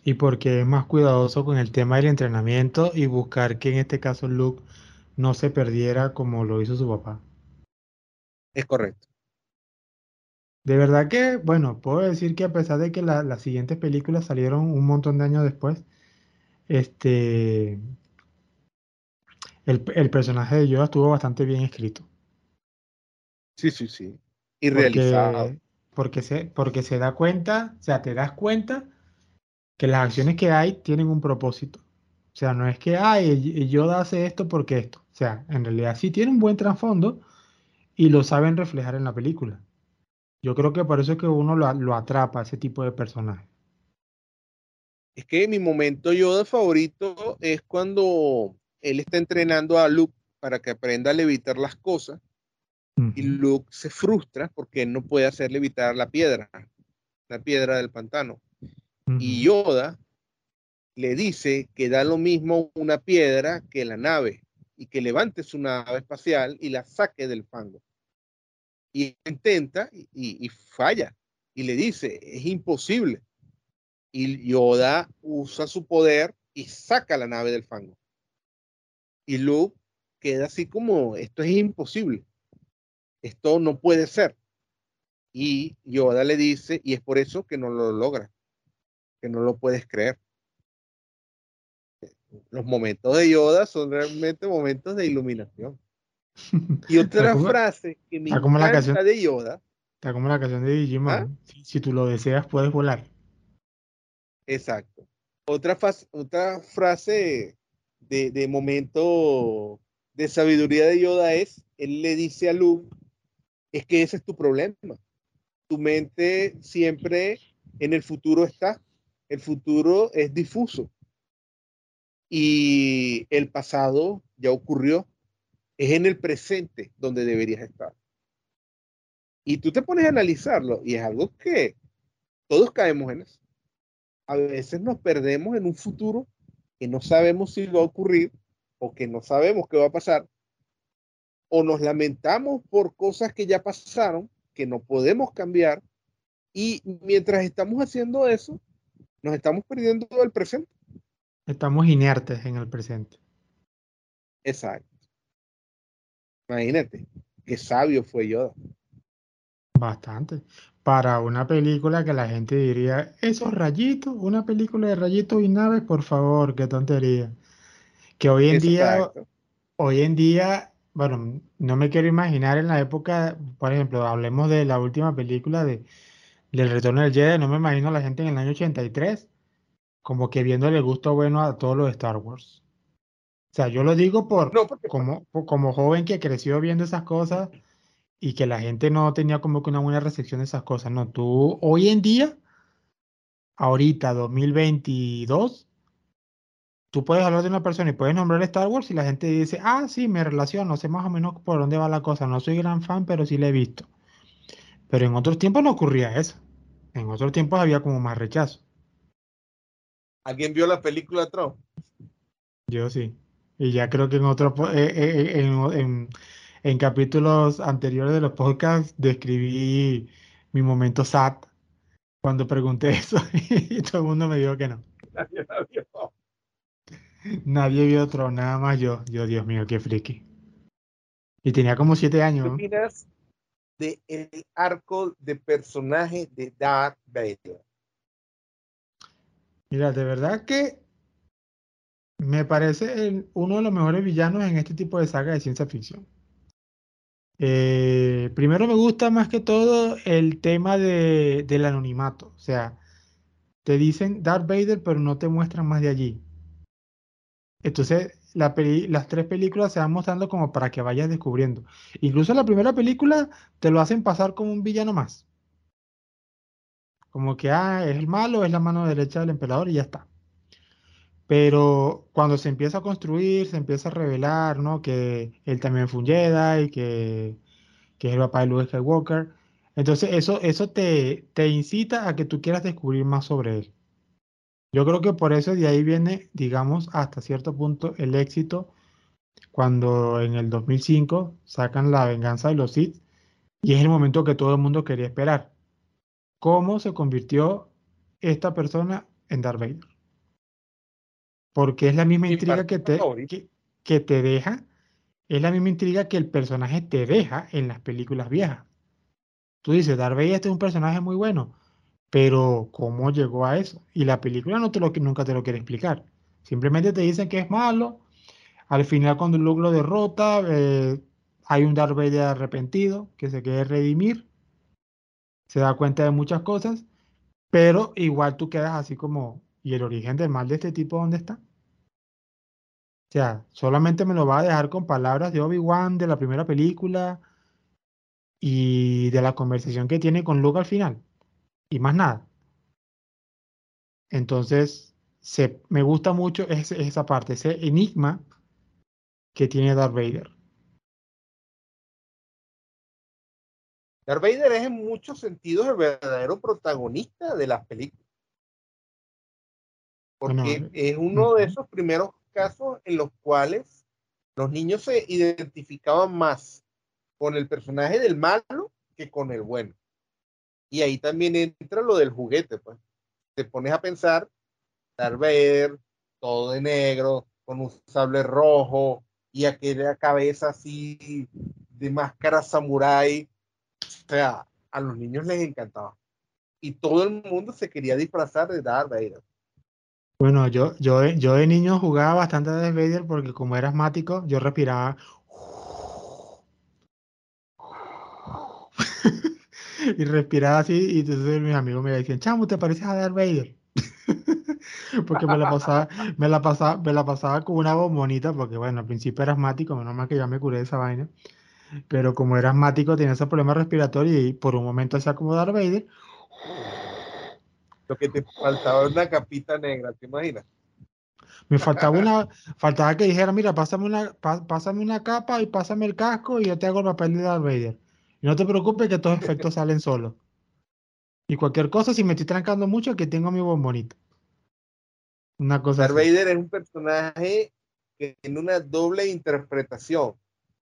Y porque es más cuidadoso con el tema del entrenamiento y buscar que en este caso Luke no se perdiera como lo hizo su papá. Es correcto. De verdad que, bueno, puedo decir que a pesar de que las siguientes películas salieron un montón de años después, este, el, personaje de Yoda estuvo bastante bien escrito. Sí, sí, sí. Y realizado. Porque se, porque se da cuenta, o sea, te das cuenta que las acciones que hay tienen un propósito. O sea, no es que, ay, Yoda hace esto porque esto. O sea, en realidad sí tiene un buen trasfondo y lo saben reflejar en la película. Yo creo que por eso es que uno lo, lo atrapa, ese tipo de personaje. Es que mi momento Yoda favorito es cuando él está entrenando a Luke para que aprenda a levitar las cosas y Luke se frustra porque no puede hacer levitar la piedra, la piedra del pantano. Y Yoda le dice que da lo mismo una piedra que la nave y que levante su nave espacial y la saque del fango y intenta y, falla y le dice, es imposible. Y Yoda usa su poder y saca la nave del fango. Y Luke queda así como, esto es imposible. Esto no puede ser. Y Yoda le dice, y es por eso que no lo logra, que no lo puedes creer. Los momentos de Yoda son realmente momentos de iluminación. Y otra frase que me encanta de Yoda. Está como la canción de Digimon. ¿Ah? Si, tú lo deseas, puedes volar. Exacto. Otra, otra frase de, de, momento de sabiduría de Yoda es, él le dice a Luke, es que ese es tu problema. Tu mente siempre en el futuro está. El futuro es difuso. Y el pasado ya ocurrió es en el presente donde deberías estar. Y tú te pones a analizarlo y es algo que todos caemos en eso. A veces nos perdemos en un futuro que no sabemos si va a ocurrir o que no sabemos qué va a pasar. O nos lamentamos por cosas que ya pasaron, que no podemos cambiar. Y mientras estamos haciendo eso, nos estamos perdiendo el presente. Estamos inertes en el presente. Exacto. Imagínate, qué sabio fue Yoda. Bastante. Para una película que la gente diría, esos rayitos, una película de rayitos y naves, por favor, qué tontería. Que hoy en día, hoy en día, bueno, no me quiero imaginar en la época, por ejemplo, hablemos de la última película de, del Retorno del Jedi, no me imagino a la gente en el año 83 como que viéndole gusto bueno a todos los Star Wars. O sea, yo lo digo por como, como joven que creció viendo esas cosas y que la gente no tenía como que una buena recepción de esas cosas. No, tú hoy en día, ahorita, 2022, tú puedes hablar de una persona y puedes nombrar Star Wars y la gente dice, ah, sí, me relaciono, sé más o menos por dónde va la cosa. No soy gran fan, pero sí la he visto. Pero en otros tiempos no ocurría eso. En otros tiempos había como más rechazo. ¿Alguien vio la película Tron? Yo sí. Y ya creo que en otros eh, eh, en, en, capítulos anteriores de los podcasts describí mi momento sad cuando pregunté eso y todo el mundo me dijo que no. Nadie la vio. Nadie vio otro, nada más yo. Yo, Dios mío, qué friki. Y tenía como siete años. ¿Qué opinas de el arco de personaje de Darth Vader? Mira, de verdad que me parece uno de los mejores villanos en este tipo de saga de ciencia ficción. Eh, primero me gusta más que todo el tema de, del anonimato. O sea, te dicen Darth Vader, pero no te muestran más de allí. Entonces, las tres películas se van mostrando como para que vayas descubriendo. Incluso la primera película te lo hacen pasar como un villano más. Como que, ah, es el malo, es la mano derecha del emperador y ya está. Pero cuando se empieza a construir, se empieza a revelar, ¿no? Que él también fue un Jedi que, que es el papá de Luke Skywalker. Entonces eso, eso te, te incita a que tú quieras descubrir más sobre él. Yo creo que por eso de ahí viene, digamos, hasta cierto punto el éxito cuando en el 2005 sacan La venganza de los Sith y es el momento que todo el mundo quería esperar. ¿Cómo se convirtió esta persona en Darth Vader? Porque es la misma intriga que te, que, te deja, es la misma intriga que el personaje te deja en las películas viejas. Tú dices, Darth Vader este es un personaje muy bueno, pero ¿cómo llegó a eso? Y la película no te lo, nunca te lo quiere explicar. Simplemente te dicen que es malo. Al final, cuando Luke lo derrota, eh, hay un Darth Vader arrepentido que se quiere redimir. Se da cuenta de muchas cosas, pero igual tú quedas así como, ¿y el origen del mal de este tipo dónde está? O sea, solamente me lo va a dejar con palabras de Obi-Wan de la primera película y de la conversación que tiene con Luke al final. Y más nada. Entonces, se, me gusta mucho esa parte, ese enigma que tiene Darth Vader. Darth Vader es en muchos sentidos el verdadero protagonista de las películas. Porque es uno de esos primeros casos en los cuales los niños se identificaban más con el personaje del malo que con el bueno. Y ahí también entra lo del juguete, pues. Te pones a pensar, Darth todo de negro, con un sable rojo y aquella cabeza así de máscara samurai. O sea, a los niños les encantaba. Y todo el mundo se quería disfrazar de Darth Vader. Bueno, yo, yo, yo de niño jugaba bastante de Vader porque como era asmático, yo respiraba y respiraba así y entonces mis amigos me decían, chamo, ¿te pareces a Darth Vader? porque me la pasaba, me la pasaba, me la pasaba con una bombonita, porque bueno, al principio era asmático, menos mal que ya me curé de esa vaina. Pero como era asmático, tenía ese problema respiratorio y por un momento hacía como Darth Vader lo que te faltaba una capita negra, ¿te imaginas? Me faltaba una, faltaba que dijera, mira, pásame una, pásame una capa y pásame el casco y yo te hago el papel de Darth Vader. Y no te preocupes que los efectos salen solos. Y cualquier cosa, si me estoy trancando mucho, que tengo mi bombonito. Una cosa Darth Vader es un personaje que tiene una doble interpretación.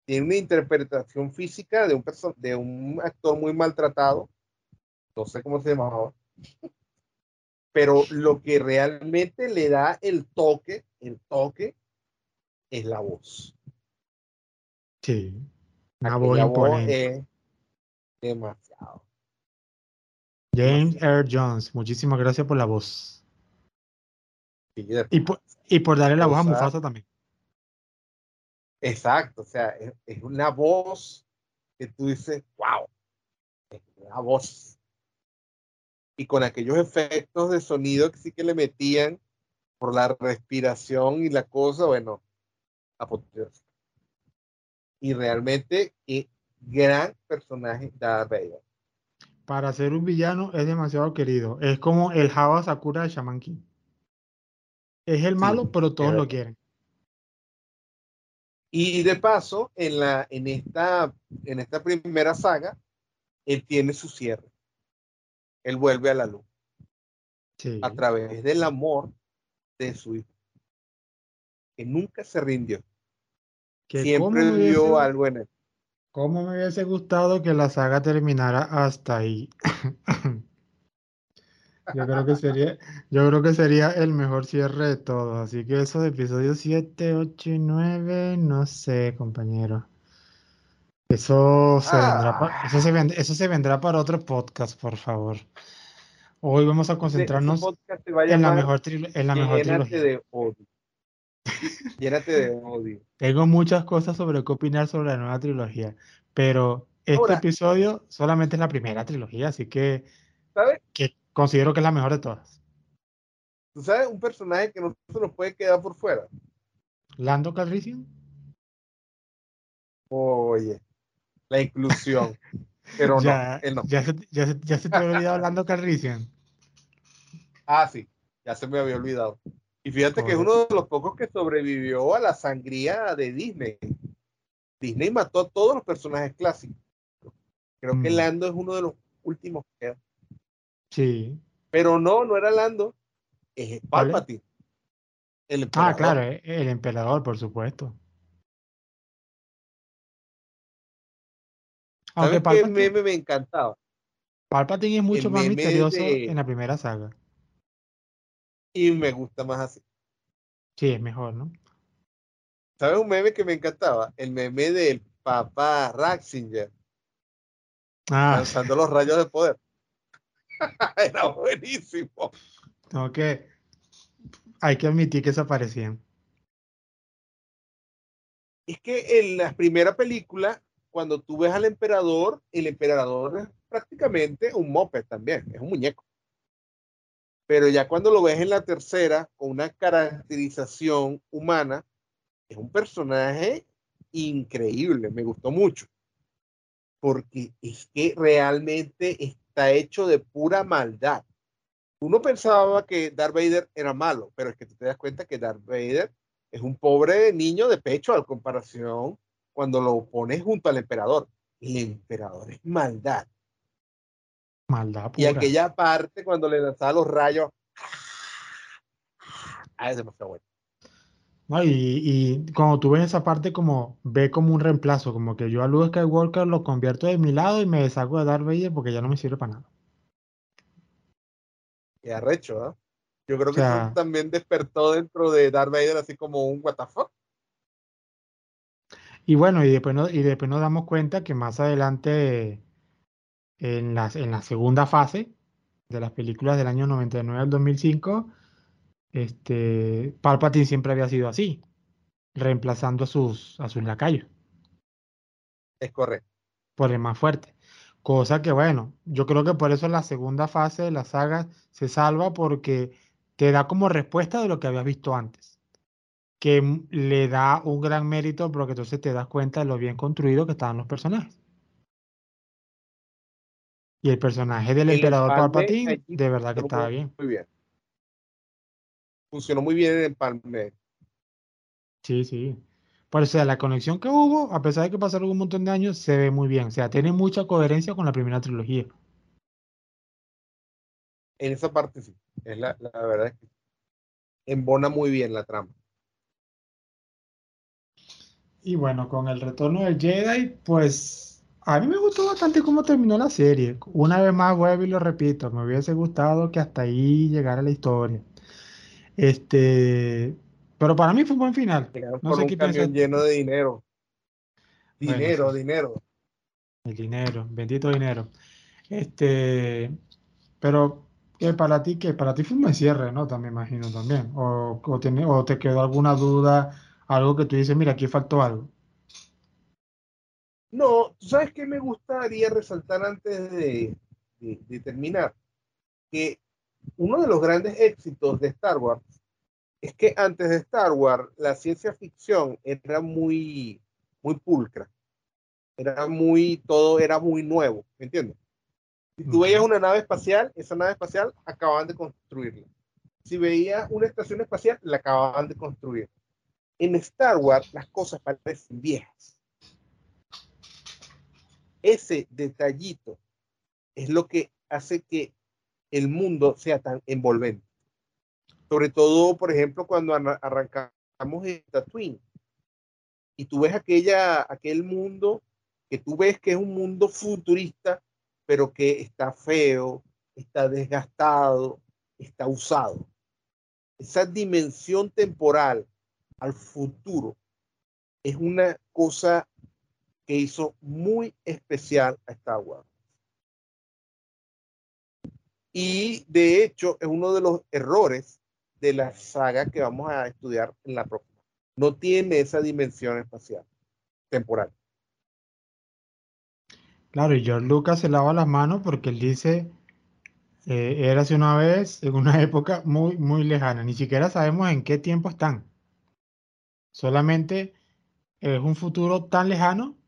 Tiene una interpretación física de un, de un actor muy maltratado. No sé cómo se llamaba pero lo que realmente le da el toque, el toque, es la voz. Sí, una voz imponente. demasiado. James Earl Jones, muchísimas gracias por la voz. y, por, y, por, darle la voz a Mufasa también. Exacto, o sea, es, es una voz que tú dices, wow, es una voz y con aquellos efectos de sonido que sí que le metían por la respiración y la cosa, bueno, apoteósico. Y realmente, qué gran personaje Darth Vader. Para ser un villano es demasiado querido. Es como el Java Sakura de Shaman King. Es el malo, pero todos lo quieren. Y de paso, en, la, en, esta, en esta primera saga, él tiene su cierre él vuelve a la luz. A través del amor de su hijo. Que nunca se rindió. Que Siempre vio algo en él. ¿Cómo me hubiese gustado que la saga terminara hasta ahí? yo creo que sería, yo creo que sería el mejor cierre de todos. Así que eso de episodios 7, 8 y 9, no sé, compañero. Eso se, vendrá para, eso, se eso se vendrá para otro podcast, por favor. Hoy vamos a concentrarnos en la mejor, en la mejor trilogía. De odio. Llénate de odio. Tengo muchas cosas sobre qué opinar sobre la nueva trilogía, pero este episodio solamente es la primera trilogía, así que, que considero que es la mejor de todas. ¿Tú sabes un personaje que no se nos puede quedar por fuera? ¿Lando Calrissian? Oye, la inclusión. Pero ya, no, Ya se, ya, se, ya se te había olvidado Lando Calrissian. Ah, sí, ya se me había olvidado. Y fíjate que es uno de los pocos que sobrevivió a la sangría de Disney. Disney mató a todos los personajes clásicos. Creo que mm. Lando es uno de los últimos que queda. Sí. Pero no, no era Lando, es Palpatine. El ah, claro, e, el emperador, por supuesto. Aunque Palpatine, meme me encantaba? Palpatine es mucho más misterioso en la primera saga y me gusta más así. Sí, es mejor, ¿no? ¿Sabes un meme que me encantaba? El meme del papá Ratzinger. Ah. Lanzando los rayos de poder. Era buenísimo. Que. Hay que admitir que desaparecían. Es que en la primera película, cuando tú ves al emperador, el emperador es prácticamente un moped también, es un muñeco. Pero ya cuando lo ves en la tercera, con una caracterización humana, es un personaje increíble, me gustó mucho. Porque es que realmente está hecho de pura maldad. Uno pensaba que Darth Vader era malo, pero es que tú te das cuenta que Darth Vader es un pobre niño de pecho a comparación cuando lo pones junto al emperador. El emperador es maldad. Maldad Y aquella parte cuando le lanzaba los rayos. Ah, es demasiado bueno. y, cuando tú ves esa parte como ve como un reemplazo, como que yo a Luke Skywalker lo convierto de mi lado y me deshago de Darth Vader porque ya no me sirve para nada. Qué arrecho, ¿eh? Yo creo que eso también despertó dentro de Darth Vader así como un what Y bueno, y después, y después nos damos cuenta que más adelante en la, en la segunda fase de las películas del año 99 al 2005, este, Palpatine siempre había sido así, reemplazando a sus, a sus lacayos. Es correcto. Por el más fuerte. Cosa que, bueno, yo creo que por eso la segunda fase de la saga se salva porque te da como respuesta de lo que habías visto antes. Que le da un gran mérito porque entonces te das cuenta de lo bien construido que estaban los personajes. Y el personaje del emperador Palpatine, de verdad que estaba bien. Muy bien. Funcionó muy bien en el Palme. Sí, sí. Por eso, la conexión que hubo, a pesar de que pasaron un montón de años, se ve muy bien. O sea, tiene mucha coherencia con la primera trilogía. En esa parte sí. Es la, la verdad es que embona muy bien la trama. Y bueno, con el retorno del Jedi, pues a mí me gustó bastante cómo terminó la serie. Una vez más vuelvo y lo repito, me hubiese gustado que hasta ahí llegara la historia. Este, pero para mí fue un buen final. No sé un qué camión lleno de dinero. Dinero, dinero. El dinero, bendito dinero. Este, pero para ti que para ti fue un buen cierre, ¿no? También imagino también. O, o, o te quedó alguna duda, algo que tú dices, mira, aquí faltó algo. No, ¿sabes qué me gustaría resaltar antes de, terminar? Que uno de los grandes éxitos de Star Wars es que antes de Star Wars la ciencia ficción era muy, muy pulcra. Era muy, todo era muy nuevo, ¿me entiendes? Si tú veías una nave espacial, esa nave espacial acababan de construirla. Si veías una estación espacial, la acababan de construir. En Star Wars las cosas parecen viejas ese detallito es lo que hace que el mundo sea tan envolvente. Sobre todo, por ejemplo, cuando arrancamos esta Twin y tú ves aquella, aquel mundo que tú ves que es un mundo futurista, pero que está feo, está desgastado, está usado. Esa dimensión temporal al futuro es una cosa que hizo muy especial a Star Wars. Y de hecho es uno de los errores de la saga que vamos a estudiar en la próxima. No tiene esa dimensión espacial, temporal. Claro, y George Lucas se lava las manos porque él dice, eh, era una vez, en una época muy, muy lejana. Ni siquiera sabemos en qué tiempo están. Solamente es un futuro tan lejano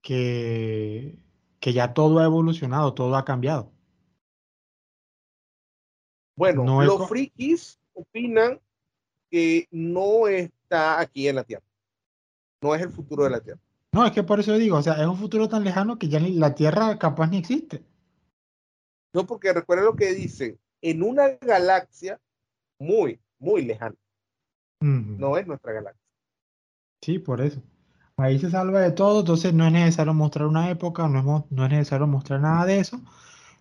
que, que ya todo ha evolucionado, todo ha cambiado. Bueno, los frikis opinan que no está aquí en la Tierra. No es el futuro de la Tierra. No, es que por eso digo, o sea, es un futuro tan lejano que ya la Tierra capaz ni existe. No, porque recuerda lo que dicen, en una galaxia muy, muy lejana. No es nuestra galaxia. Sí, por eso. Ahí se salva de todo, entonces no es necesario mostrar una época, no es, no es necesario mostrar nada de eso.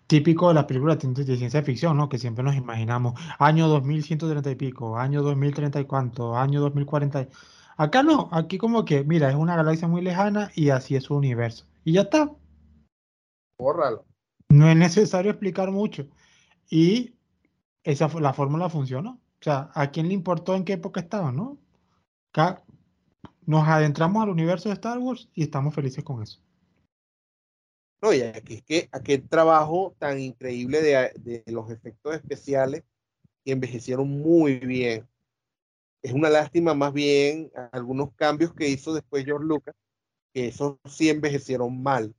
Típico de las películas de ciencia ficción, ¿no? Que siempre nos imaginamos año 2130 y pico, año 2030 y cuánto, año 2040. Acá no, aquí como que, mira, es una galaxia muy lejana y así es su universo. Y ya está. Bórralo. No es necesario explicar mucho. Y esa la fórmula funcionó. O sea, ¿a quién le importó en qué época estaba, no? Acá nos adentramos al universo de Star Wars y estamos felices con eso. No, aquí es que aquel trabajo tan increíble de, de los efectos especiales que envejecieron muy bien es una lástima más bien algunos cambios que hizo después George Lucas, que esos sí envejecieron mal.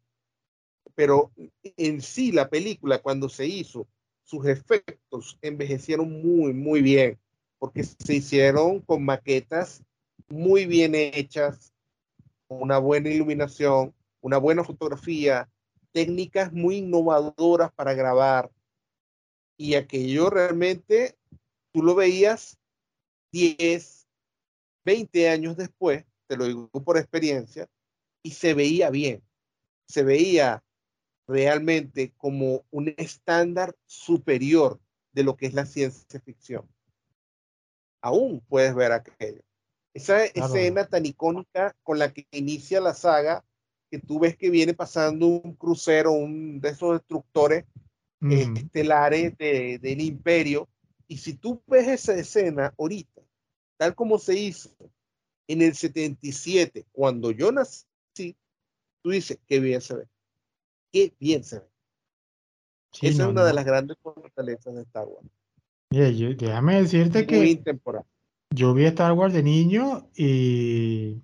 Pero en sí la película cuando se hizo, sus efectos envejecieron muy, muy bien, porque se hicieron con maquetas muy bien hechas, una buena iluminación, una buena fotografía, técnicas muy innovadoras para grabar. Y aquello realmente, tú lo veías 10, 20 años después, te lo digo por experiencia, y se veía bien, se veía realmente como un estándar superior de lo que es la ciencia ficción. Aún puedes ver aquello. Esa escena tan icónica con la que inicia la saga, que tú ves que viene pasando un crucero, un de esos destructores estelares del imperio, y si tú ves esa escena ahorita, tal como se hizo en el 77, cuando yo nací, tú dices, qué bien se ve. Qué bien se ve. Esa es una de las grandes fortalezas de Star Wars. déjame decirte que yo vi Star Wars de niño y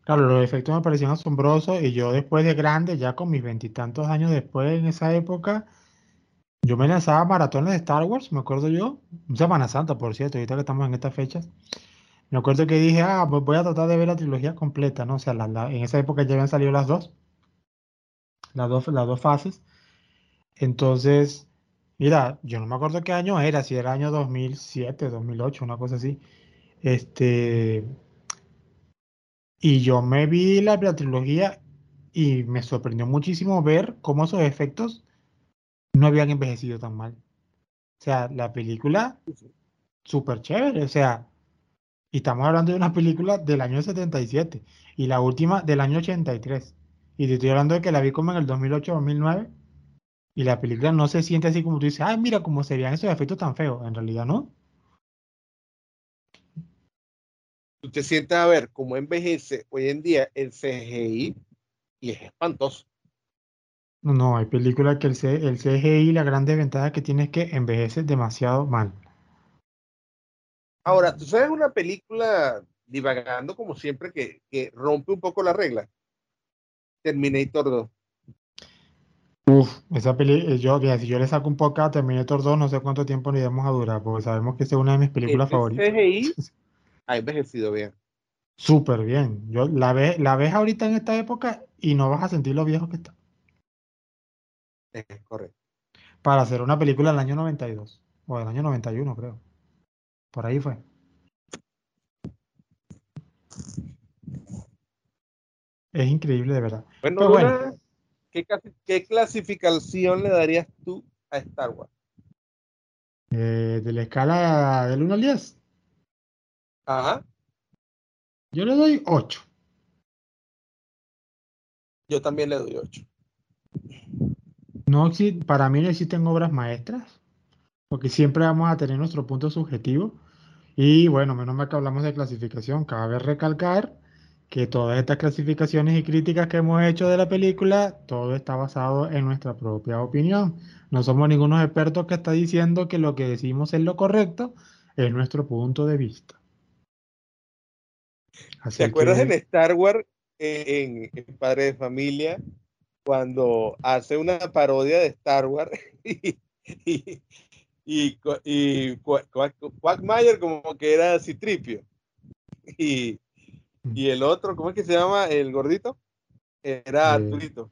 claro, los efectos me parecían asombrosos y yo después de grande, ya con mis veintitantos años después en esa época, yo me lanzaba maratones de Star Wars, me acuerdo yo, Semana Santa, por cierto, ahorita que estamos en estas fechas. Me acuerdo que dije, ah, pues voy a tratar de ver la trilogía completa, ¿no? O sea, en esa época ya habían salido las dos, las dos, las dos fases. Entonces, mira, yo no me acuerdo qué año era, si era año 2007, 2008, una cosa así. Este, y yo me vi la, trilogía y me sorprendió muchísimo ver cómo esos efectos no habían envejecido tan mal. O sea, la película, súper chévere. O sea, y estamos hablando de una película del año 77 y la última del año 83. Y te estoy hablando de que la vi como en el 2008-2009 y la película no se siente así como tú dices, ay, mira cómo se veían esos efectos tan feos. En realidad, ¿no? Tú te sientes a ver cómo envejece hoy en día el CGI y es espantoso. No, no, hay películas que el, C, el CGI, la gran desventaja que tiene es que envejece demasiado mal. Ahora, ¿tú sabes una película divagando como siempre que, que rompe un poco la regla? Terminator 2. Uf, esa película, eh, yo, si yo le saco un poco a Terminator 2, no sé cuánto tiempo ni vamos a durar, porque sabemos que es una de mis películas favoritas. CGI ha envejecido bien. Súper bien. Yo la, ve, la ves ahorita en esta época y no vas a sentir lo viejo que está. Es correcto. para hacer una película del año 92 o del año 91, creo. Por ahí fue. Es increíble, de verdad. Bueno, ¿qué, clasificación le darías tú a Star Wars? Eh, de la escala del 1 al 10. Ajá. Yo le doy 8. Yo también le doy 8. No, para mí no existen obras maestras, porque siempre vamos a tener nuestro punto subjetivo. Y bueno, menos mal que hablamos de clasificación, cabe recalcar que todas estas clasificaciones y críticas que hemos hecho de la película, todo está basado en nuestra propia opinión. No somos ningunos expertos que está diciendo que lo que decimos es lo correcto, es nuestro punto de vista. ¿Te acuerdas en Star Wars, en, Padre de Familia, cuando hace una parodia de Star Wars y, y, y, y Quackmayer como que era Citripio? Y, y el otro, ¿cómo es que se llama? El gordito. Era eh, Arturito.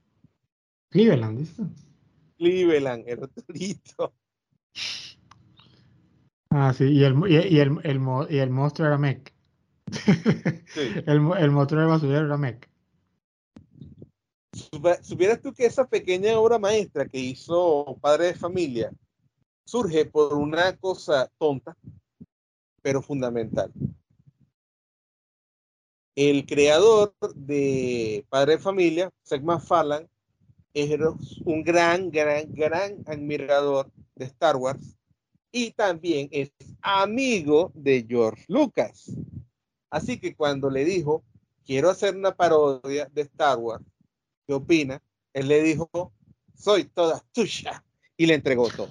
Cleveland, ¿viste? Cleveland, el Arturito. Ah, sí, y el, y, el, el, y el monstruo era Mech. el, el motor de basurero era Mech. ¿Supieras tú que esa pequeña obra maestra que hizo Padre de Familia surge por una cosa tonta, pero fundamental? El creador de Padre de Familia, Seth MacFarlane, era un gran, gran, gran admirador de Star Wars y también es amigo de George Lucas. Así que cuando le dijo, quiero hacer una parodia de Star Wars, ¿qué opina? Él le dijo, soy toda tuya. Y le entregó todo.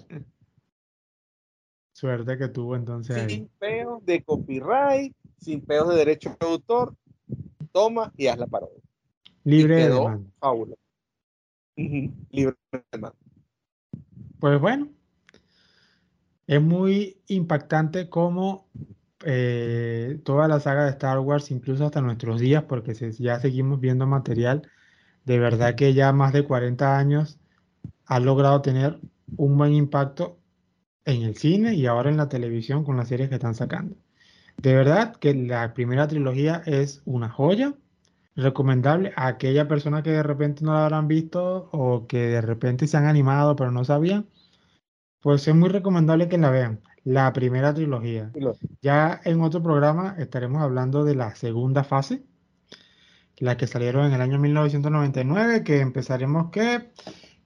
Suerte que tuvo entonces. Sin peos de copyright, sin peos de derecho de autor, toma y haz la parodia. Libre de demanda. Libre de demanda. Pues bueno, es muy impactante cómo eh, toda la saga de Star Wars, incluso hasta nuestros días, porque ya seguimos viendo material, de verdad que ya más de 40 años ha logrado tener un buen impacto en el cine y ahora en la televisión con las series que están sacando. De verdad que la primera trilogía es una joya, recomendable a aquella persona que de repente no la habrán visto o que de repente se han animado pero no sabían, pues es muy recomendable que la vean la primera trilogía. Ya en otro programa estaremos hablando de la segunda fase, la que salieron en el año 1999, que empezaremos que,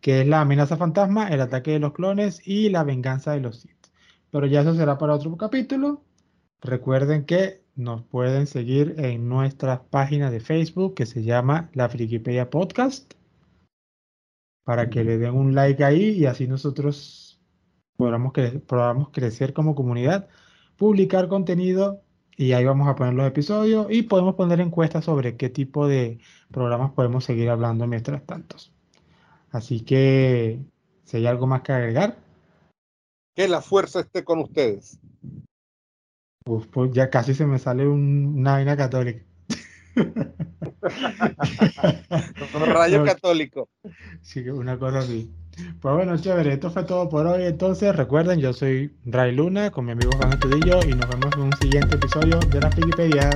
que es la amenaza fantasma, el ataque de los clones y la venganza de los Sith. Pero ya eso será para otro capítulo. Recuerden que nos pueden seguir en nuestra página de Facebook que se llama La Frikipedia Podcast para que le den un like ahí y así nosotros podamos, podamos crecer como comunidad, publicar contenido y ahí vamos a poner los episodios y podemos poner encuestas sobre qué tipo de programas podemos seguir hablando mientras tantos. Así que, si hay algo más que agregar. Que la fuerza esté con ustedes. Pues ya casi se me sale una vaina católica. un rayo católico. Sí, una cosa así. Pues bueno, chévere, esto fue todo por hoy. Entonces, recuerden, yo soy Ray Luna con mi amigo Juan Estudillo y nos vemos en un siguiente episodio de la Wikipedia.